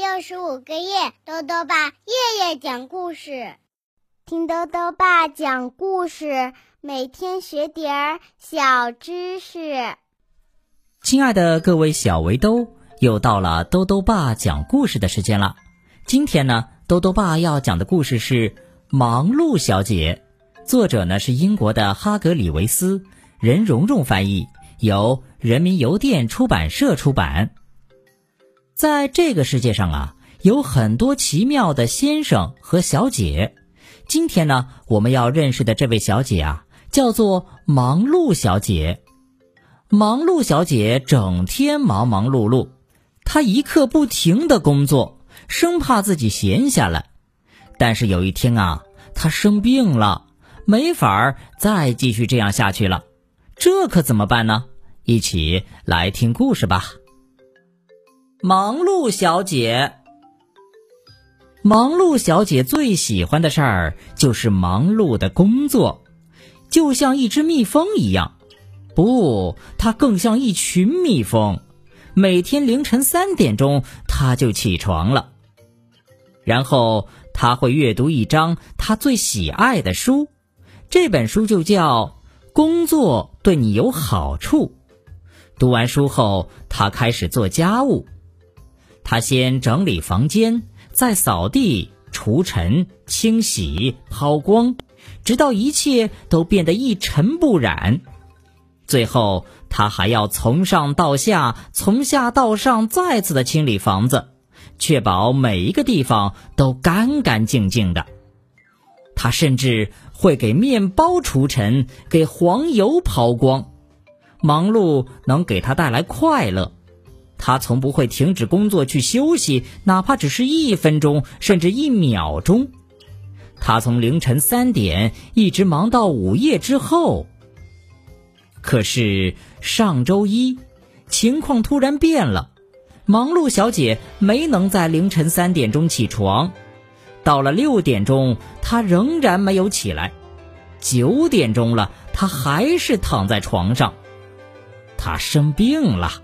六十五个夜，豆豆爸夜夜讲故事，听豆豆爸讲故事，每天学点儿小知识。亲爱的各位小围兜，又到了豆豆爸讲故事的时间了。今天呢，豆豆爸要讲的故事是《忙碌小姐》，作者呢是英国的哈格里维斯，任蓉蓉翻译，由人民邮电出版社出版。在这个世界上啊，有很多奇妙的先生和小姐。今天呢，我们要认识的这位小姐啊，叫做忙碌小姐。忙碌小姐整天忙忙碌碌，她一刻不停的工作，生怕自己闲下来。但是有一天啊，她生病了，没法再继续这样下去了。这可怎么办呢？一起来听故事吧。忙碌小姐，忙碌小姐最喜欢的事儿就是忙碌的工作，就像一只蜜蜂一样。不，它更像一群蜜蜂。每天凌晨三点钟，它就起床了，然后它会阅读一张它最喜爱的书，这本书就叫《工作对你有好处》。读完书后，它开始做家务。他先整理房间，再扫地、除尘、清洗、抛光，直到一切都变得一尘不染。最后，他还要从上到下、从下到上再次的清理房子，确保每一个地方都干干净净的。他甚至会给面包除尘，给黄油抛光。忙碌能给他带来快乐。他从不会停止工作去休息，哪怕只是一分钟，甚至一秒钟。他从凌晨三点一直忙到午夜之后。可是上周一，情况突然变了，忙碌小姐没能在凌晨三点钟起床。到了六点钟，她仍然没有起来。九点钟了，她还是躺在床上。她生病了。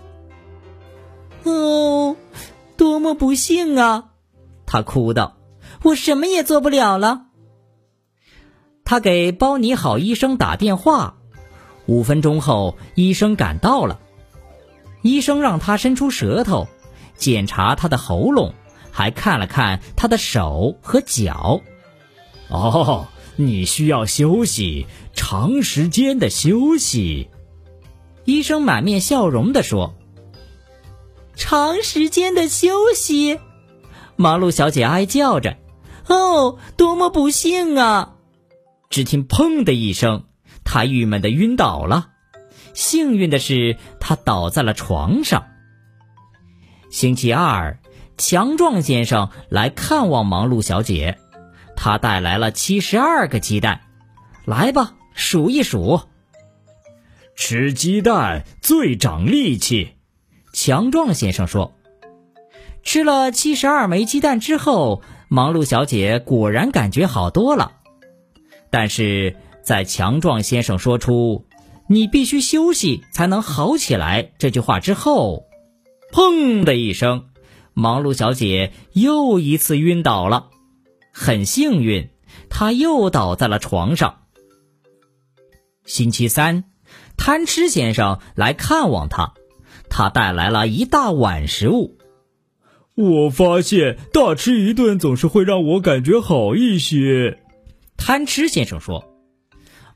哦，多么不幸啊！他哭道：“我什么也做不了了。”他给包尼好医生打电话，五分钟后，医生赶到了。医生让他伸出舌头，检查他的喉咙，还看了看他的手和脚。哦，你需要休息，长时间的休息。医生满面笑容地说。长时间的休息，忙碌小姐哀叫着：“哦，多么不幸啊！”只听“砰”的一声，她郁闷的晕倒了。幸运的是，她倒在了床上。星期二，强壮先生来看望忙碌小姐，他带来了七十二个鸡蛋。来吧，数一数。吃鸡蛋最长力气。强壮先生说：“吃了七十二枚鸡蛋之后，忙碌小姐果然感觉好多了。但是在强壮先生说出‘你必须休息才能好起来’这句话之后，砰的一声，忙碌小姐又一次晕倒了。很幸运，她又倒在了床上。星期三，贪吃先生来看望她。”他带来了一大碗食物。我发现大吃一顿总是会让我感觉好一些。贪吃先生说：“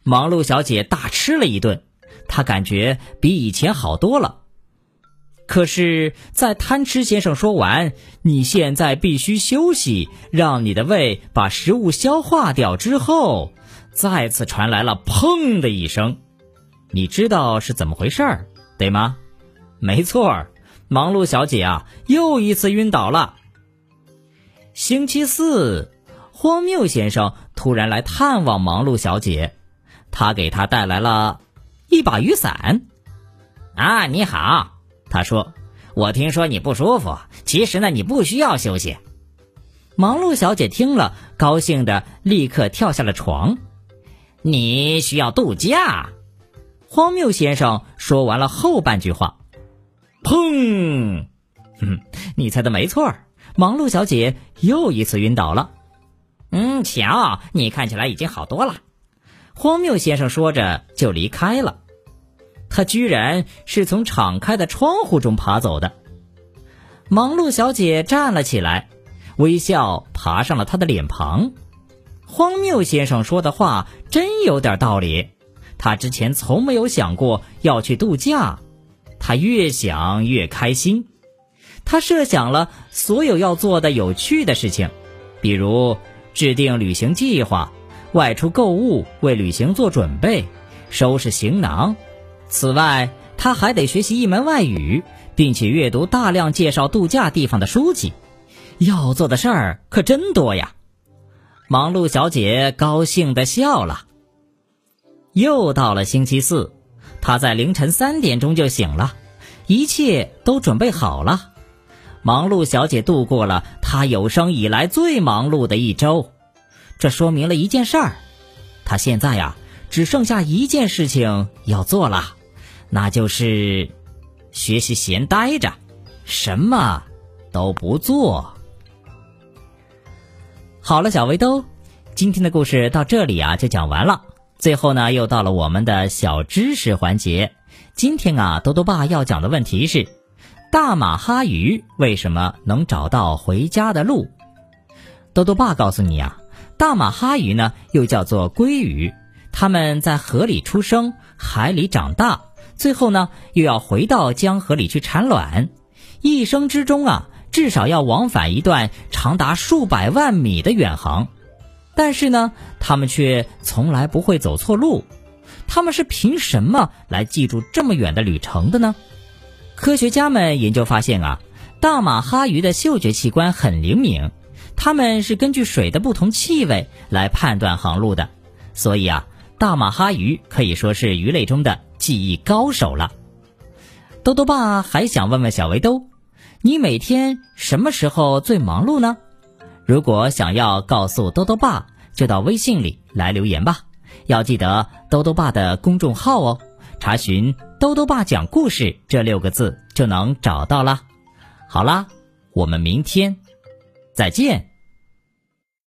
忙碌小姐大吃了一顿，她感觉比以前好多了。”可是，在贪吃先生说完“你现在必须休息，让你的胃把食物消化掉”之后，再次传来了“砰”的一声。你知道是怎么回事儿，对吗？没错，忙碌小姐啊，又一次晕倒了。星期四，荒谬先生突然来探望忙碌小姐，他给她带来了一把雨伞。啊，你好，他说：“我听说你不舒服，其实呢，你不需要休息。”忙碌小姐听了，高兴的立刻跳下了床。你需要度假，荒谬先生说完了后半句话。砰！嗯，你猜的没错，忙碌小姐又一次晕倒了。嗯，瞧，你看起来已经好多了。荒谬先生说着就离开了。他居然是从敞开的窗户中爬走的。忙碌小姐站了起来，微笑爬上了他的脸庞。荒谬先生说的话真有点道理。他之前从没有想过要去度假，他越想越开心。他设想了所有要做的有趣的事情，比如制定旅行计划、外出购物、为旅行做准备、收拾行囊。此外，他还得学习一门外语，并且阅读大量介绍度假地方的书籍。要做的事儿可真多呀！忙碌小姐高兴地笑了。又到了星期四，她在凌晨三点钟就醒了，一切都准备好了。忙碌小姐度过了她有生以来最忙碌的一周，这说明了一件事儿：她现在呀，只剩下一件事情要做了，那就是学习闲呆着，什么都不做。好了，小围兜，今天的故事到这里啊就讲完了。最后呢，又到了我们的小知识环节。今天啊，多多爸要讲的问题是：大马哈鱼为什么能找到回家的路？多多爸告诉你啊，大马哈鱼呢又叫做鲑鱼，它们在河里出生，海里长大，最后呢又要回到江河里去产卵，一生之中啊。至少要往返一段长达数百万米的远航，但是呢，他们却从来不会走错路。他们是凭什么来记住这么远的旅程的呢？科学家们研究发现啊，大马哈鱼的嗅觉器官很灵敏，它们是根据水的不同气味来判断航路的。所以啊，大马哈鱼可以说是鱼类中的记忆高手了。兜兜爸还想问问小围兜。你每天什么时候最忙碌呢？如果想要告诉兜兜爸，就到微信里来留言吧。要记得兜兜爸的公众号哦，查询“兜兜爸讲故事”这六个字就能找到啦。好啦，我们明天再见。